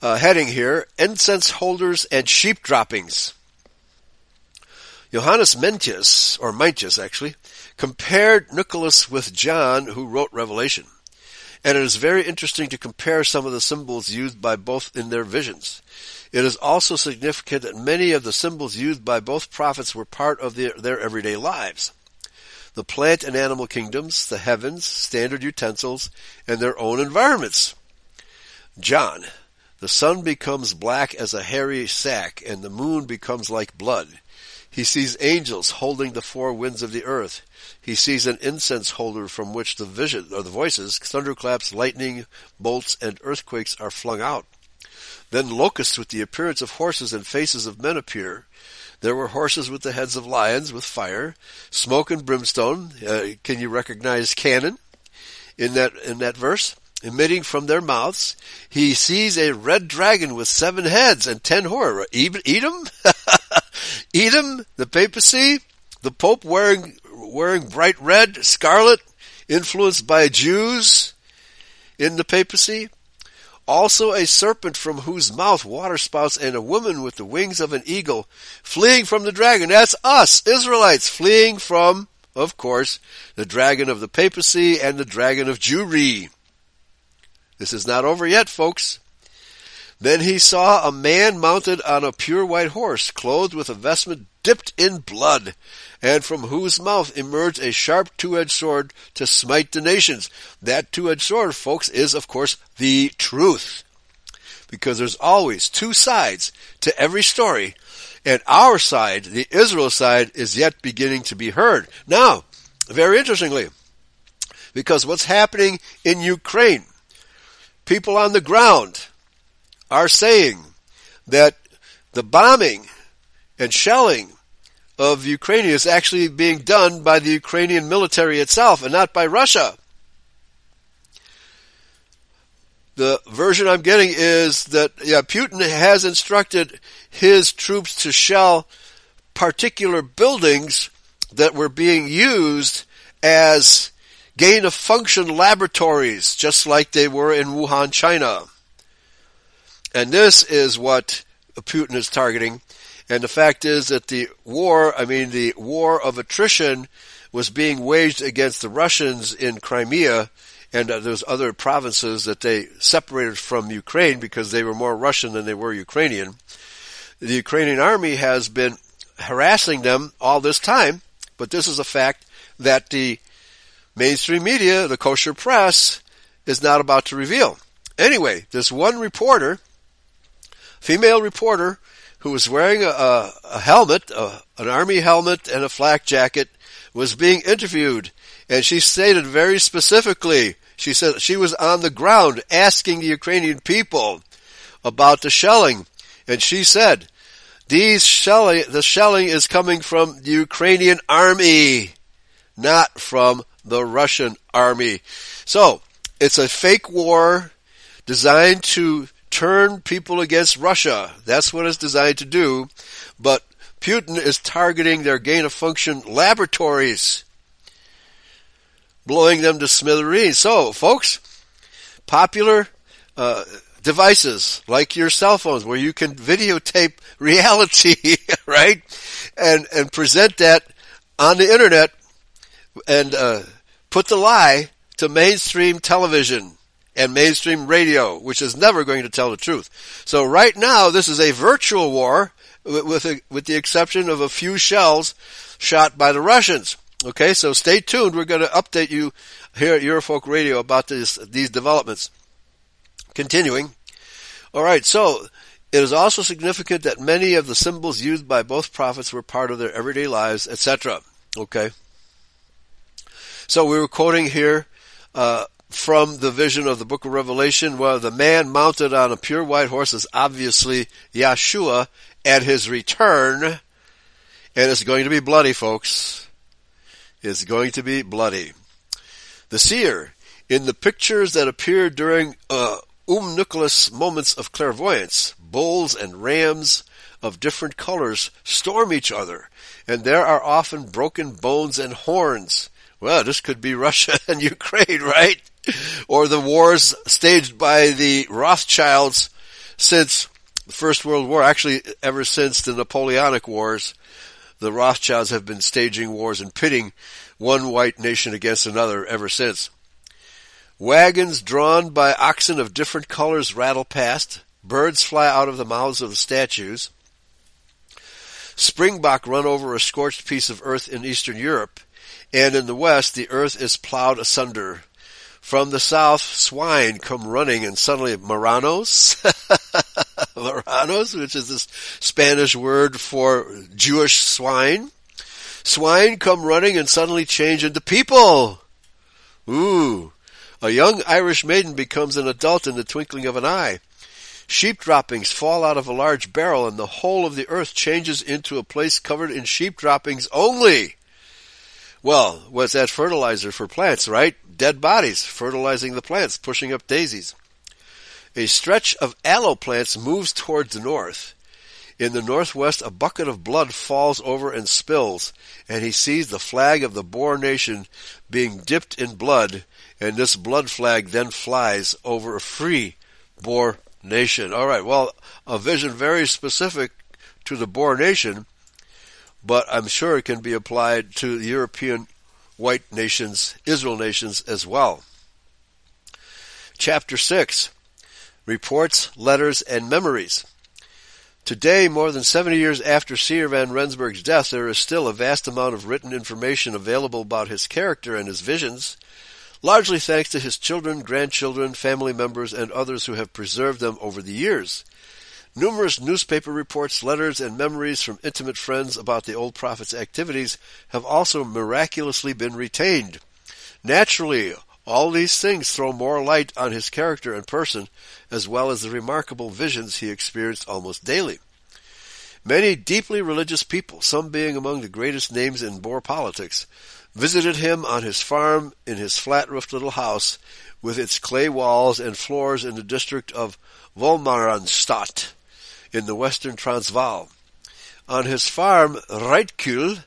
Uh, heading here, incense holders and sheep droppings. Johannes Meintjes, or Meintjes actually, compared Nicholas with John who wrote Revelation. And it is very interesting to compare some of the symbols used by both in their visions. It is also significant that many of the symbols used by both prophets were part of their, their everyday lives the plant and animal kingdoms, the heavens, standard utensils, and their own environments. John, the sun becomes black as a hairy sack, and the moon becomes like blood. He sees angels holding the four winds of the earth. He sees an incense holder from which the vision or the voices, thunderclaps, lightning, bolts, and earthquakes are flung out. Then locusts with the appearance of horses and faces of men appear. There were horses with the heads of lions with fire, smoke and brimstone. Uh, can you recognize cannon in that in that verse? Emitting from their mouths, he sees a red dragon with seven heads and ten horns. Edom, Edom, the papacy, the Pope wearing wearing bright red, scarlet, influenced by Jews in the papacy also a serpent from whose mouth water spouts and a woman with the wings of an eagle fleeing from the dragon. That's us, Israelites, fleeing from, of course, the dragon of the papacy and the dragon of Jewry. This is not over yet, folks. Then he saw a man mounted on a pure white horse, clothed with a vestment dipped in blood, and from whose mouth emerged a sharp two-edged sword to smite the nations. That two-edged sword, folks, is of course the truth. Because there's always two sides to every story, and our side, the Israel side, is yet beginning to be heard. Now, very interestingly, because what's happening in Ukraine, people on the ground, are saying that the bombing and shelling of Ukraine is actually being done by the Ukrainian military itself and not by Russia. the version I'm getting is that yeah, Putin has instructed his troops to shell particular buildings that were being used as gain of function laboratories, just like they were in Wuhan, China. And this is what Putin is targeting. And the fact is that the war, I mean, the war of attrition was being waged against the Russians in Crimea and uh, those other provinces that they separated from Ukraine because they were more Russian than they were Ukrainian. The Ukrainian army has been harassing them all this time, but this is a fact that the mainstream media, the kosher press, is not about to reveal. Anyway, this one reporter, female reporter, who was wearing a, a, helmet, a, an army helmet and a flak jacket, was being interviewed. And she stated very specifically, she said she was on the ground asking the Ukrainian people about the shelling. And she said, these shelling, the shelling is coming from the Ukrainian army, not from the Russian army. So, it's a fake war designed to turn people against Russia. That's what it's designed to do. But Putin is targeting their gain of function laboratories, blowing them to smithereens. So, folks, popular uh, devices like your cell phones where you can videotape reality, right? And, and present that on the internet and uh, put the lie to mainstream television and mainstream radio, which is never going to tell the truth. So right now, this is a virtual war with, a, with the exception of a few shells shot by the Russians. Okay, so stay tuned. We're going to update you here at Eurofolk Radio about this, these developments. Continuing. Alright, so it is also significant that many of the symbols used by both prophets were part of their everyday lives, etc. Okay. So we were quoting here uh, from the vision of the book of Revelation where the man mounted on a pure white horse is obviously Yeshua at his return. And it's going to be bloody, folks. It's going to be bloody. The seer, in the pictures that appeared during uh, Um Nicholas moments of clairvoyance, bulls and rams of different colors storm each other, and there are often broken bones and horns. Well, this could be Russia and Ukraine, right? or the wars staged by the Rothschilds since the First World War, actually ever since the Napoleonic Wars, the Rothschilds have been staging wars and pitting one white nation against another ever since. Wagons drawn by oxen of different colors rattle past. Birds fly out of the mouths of the statues. Springbok run over a scorched piece of earth in Eastern Europe, and in the West the earth is plowed asunder from the south, swine come running and suddenly Marranos, Marranos, which is this Spanish word for Jewish swine. Swine come running and suddenly change into people. Ooh. A young Irish maiden becomes an adult in the twinkling of an eye. Sheep droppings fall out of a large barrel and the whole of the earth changes into a place covered in sheep droppings only. Well, what's that fertilizer for plants, right? Dead bodies fertilizing the plants, pushing up daisies. A stretch of aloe plants moves towards the north. In the northwest, a bucket of blood falls over and spills, and he sees the flag of the Boer nation being dipped in blood, and this blood flag then flies over a free Boer nation. Alright, well, a vision very specific to the Boer nation, but I'm sure it can be applied to the European white nations, Israel nations as well. Chapter 6 Reports, Letters, and Memories. Today, more than 70 years after Seer van Rensburg's death, there is still a vast amount of written information available about his character and his visions, largely thanks to his children, grandchildren, family members, and others who have preserved them over the years. Numerous newspaper reports, letters, and memories from intimate friends about the old prophet's activities have also miraculously been retained. Naturally, all these things throw more light on his character and person, as well as the remarkable visions he experienced almost daily. Many deeply religious people, some being among the greatest names in Boer politics, visited him on his farm in his flat-roofed little house with its clay walls and floors in the district of Wolmaransstad in the western Transvaal. On his farm, Rietkul,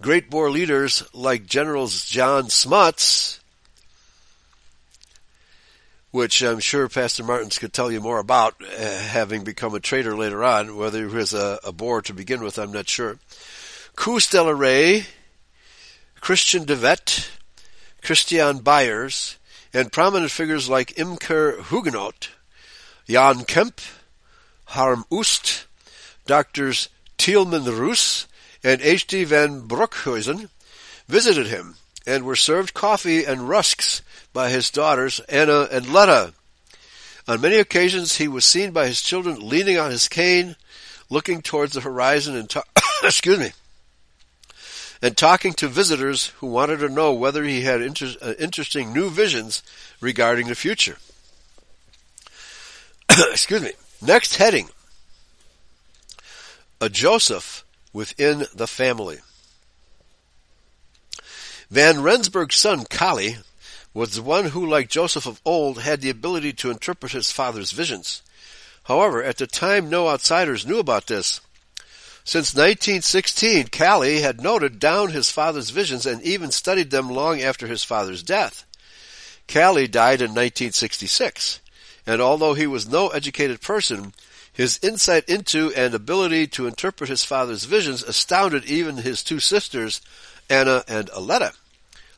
great Boer leaders like Generals John Smuts, which I'm sure Pastor Martins could tell you more about, uh, having become a trader later on. Whether he was a, a Boer to begin with, I'm not sure. Koos de la Rey, Christian de Wet, Christian Beyers, and prominent figures like Imker Huguenot, Jan Kemp, Harm Oost, Doctors Tieleman Roos, and H.D. van Broekhuizen visited him and were served coffee and rusks by his daughters Anna and Letta. On many occasions he was seen by his children leaning on his cane, looking towards the horizon and ta- excuse me, and talking to visitors who wanted to know whether he had inter- uh, interesting new visions regarding the future. Excuse me. Next heading. A Joseph within the family. Van Rensburg's son, Kali, was the one who, like Joseph of old, had the ability to interpret his father's visions. However, at the time no outsiders knew about this. Since 1916, Kali had noted down his father's visions and even studied them long after his father's death. Kali died in 1966, and although he was no educated person, his insight into and ability to interpret his father's visions astounded even his two sisters, Anna and Aletta.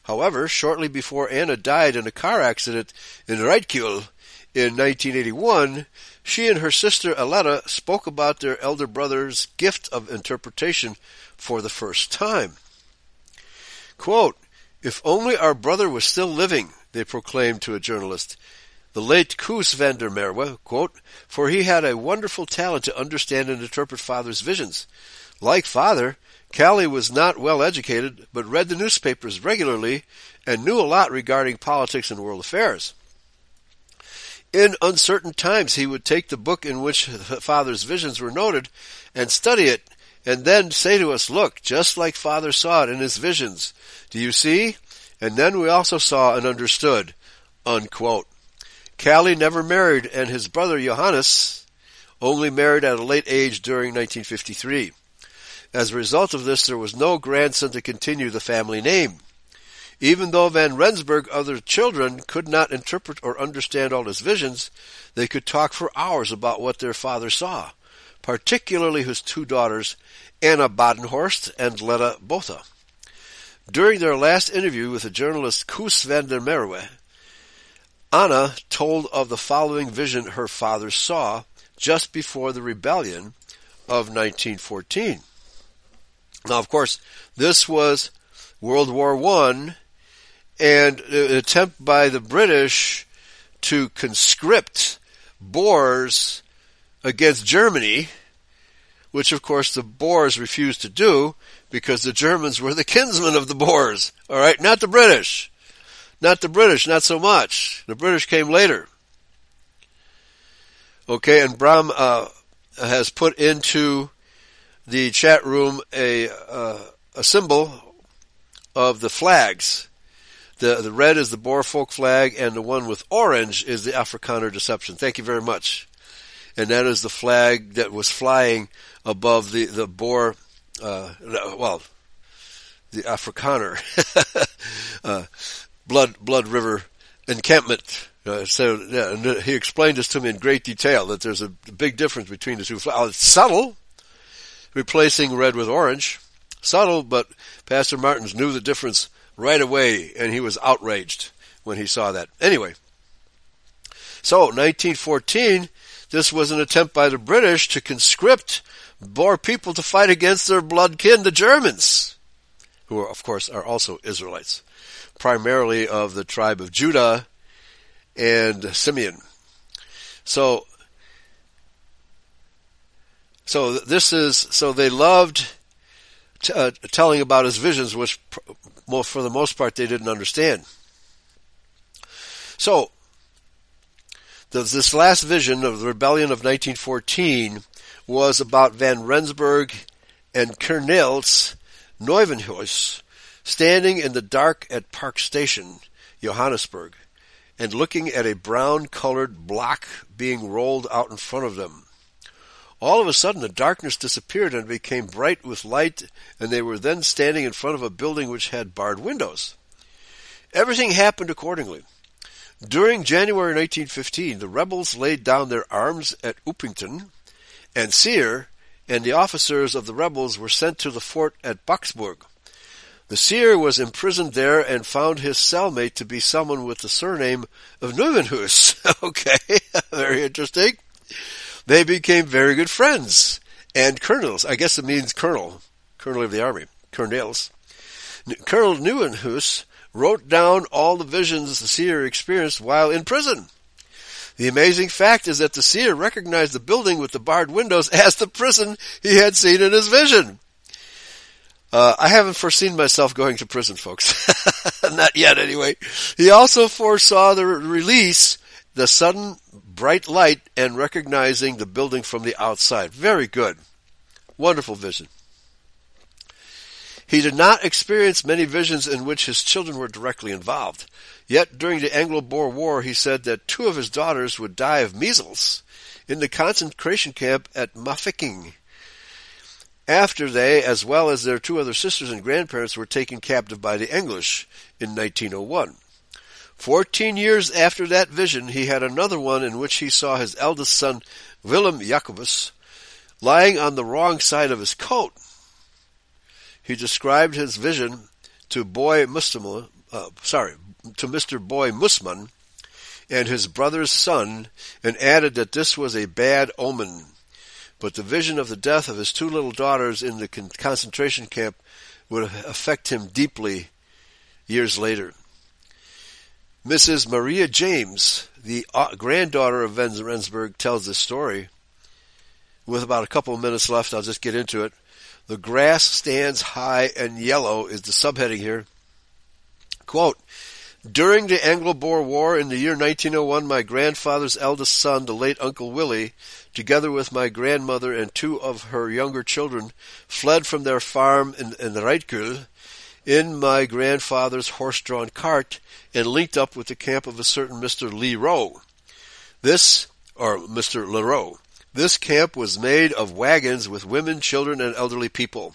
However, shortly before Anna died in a car accident in Rietkul in 1981, she and her sister Aletta spoke about their elder brother's gift of interpretation for the first time. Quote, if only our brother was still living, they proclaimed to a journalist. The late Koos van der Merwe, quote, for he had a wonderful talent to understand and interpret father's visions. Like father, Kali was not well educated, but read the newspapers regularly and knew a lot regarding politics and world affairs. In uncertain times, he would take the book in which Father's visions were noted and study it, and then say to us, look, just like Father saw it in his visions. Do you see? And then we also saw and understood. Unquote. Kali never married, and his brother Johannes only married at a late age during 1953. As a result of this, there was no grandson to continue the family name. Even though Van Rensburg other children could not interpret or understand all his visions, they could talk for hours about what their father saw, particularly his two daughters, Anna Badenhorst and Letta Botha. During their last interview with the journalist Koos van der Merwe, Anna told of the following vision her father saw just before the rebellion of 1914. Now, of course, this was World War One and an attempt by the British to conscript Boers against Germany, which of course the Boers refused to do because the Germans were the kinsmen of the Boers. All right, not the British. Not the British, not so much. The British came later. Okay, and Bram uh, has put into the chat room a uh, a symbol of the flags the, the red is the Boer folk flag and the one with orange is the Afrikaner deception. Thank you very much. And that is the flag that was flying above the, the Boer, uh, well, the Afrikaner, uh, Blood, Blood River encampment. Uh, so yeah, he explained this to me in great detail that there's a big difference between the two flags. It's subtle, replacing red with orange. Subtle, but Pastor Martins knew the difference right away, and he was outraged when he saw that. Anyway, so 1914, this was an attempt by the British to conscript Boer people to fight against their blood kin, the Germans, who are, of course are also Israelites, primarily of the tribe of Judah and Simeon. So, so this is so they loved t- uh, telling about his visions, which well, for the most part, they didn't understand. So, this last vision of the rebellion of 1914 was about Van Rensburg and Cornelis Nieuwenhuis standing in the dark at Park Station, Johannesburg, and looking at a brown colored block being rolled out in front of them. All of a sudden, the darkness disappeared and became bright with light, and they were then standing in front of a building which had barred windows. Everything happened accordingly. During January 1915, the rebels laid down their arms at Upington, and Seer and the officers of the rebels were sent to the fort at Boksburg. The seer was imprisoned there and found his cellmate to be someone with the surname of Nieuwenhuis. okay, very interesting. They became very good friends and colonels. I guess it means colonel, colonel of the army, colonels. Colonel Nieuwenhuis wrote down all the visions the seer experienced while in prison. The amazing fact is that the seer recognized the building with the barred windows as the prison he had seen in his vision. Uh, I haven't foreseen myself going to prison, folks. Not yet, anyway. He also foresaw the release, the sudden bright light, and recognizing the building from the outside. Very good. Wonderful vision. He did not experience many visions in which his children were directly involved. Yet during the Anglo-Boer War, he said that two of his daughters would die of measles in the concentration camp at Mafeking after they, as well as their two other sisters and grandparents, were taken captive by the English in 1901. Fourteen years after that vision, he had another one in which he saw his eldest son, Willem Jacobus, lying on the wrong side of his coat. He described his vision to Boy Mustama, uh, sorry, to Mr. Boy Mussman and his brother's son, and added that this was a bad omen but the vision of the death of his two little daughters in the concentration camp would affect him deeply years later. Mrs. Maria James, the uh, granddaughter of Van Rensburg, tells this story. With about a couple of minutes left, I'll just get into it. The grass stands high and yellow is the subheading here. Quote, during the Anglo-Boer War in the year 1901, my grandfather's eldest son, the late Uncle Willie, together with my grandmother and two of her younger children, fled from their farm in, in Rietkul in my grandfather's horse-drawn cart and linked up with the camp of a certain Mr. Leroux. This, or Mr. Leroux, this camp was made of wagons with women, children, and elderly people.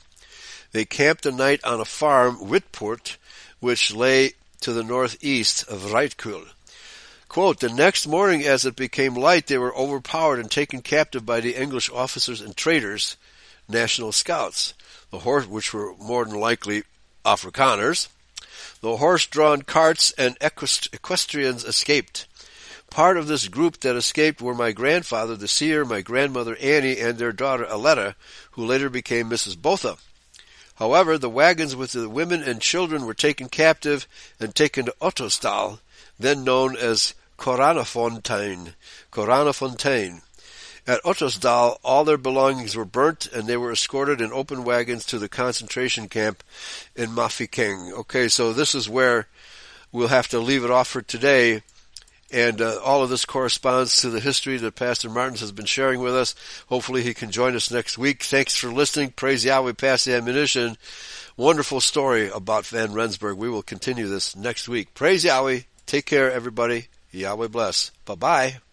They camped a night on a farm, Whitport, which lay to the northeast of Rietkul. Quote, the next morning as it became light, they were overpowered and taken captive by the English officers and traders, national scouts, the horse, which were more than likely Afrikaners. The horse-drawn carts and equestrians escaped. Part of this group that escaped were my grandfather, the seer, my grandmother Annie, and their daughter Aletta, who later became Mrs. Botha. However, the wagons with the women and children were taken captive and taken to Ottosdal, then known as Koranafontein. Koranafontein. At Ottosdal, all their belongings were burnt and they were escorted in open wagons to the concentration camp in Mafeking. Okay, so this is where we'll have to leave it off for today. And uh, all of this corresponds to the history that Pastor Martins has been sharing with us. Hopefully he can join us next week. Thanks for listening. Praise Yahweh, pass the ammunition. Wonderful story about Van Rensburg. We will continue this next week. Praise Yahweh. Take care, everybody. Yahweh bless. Bye bye.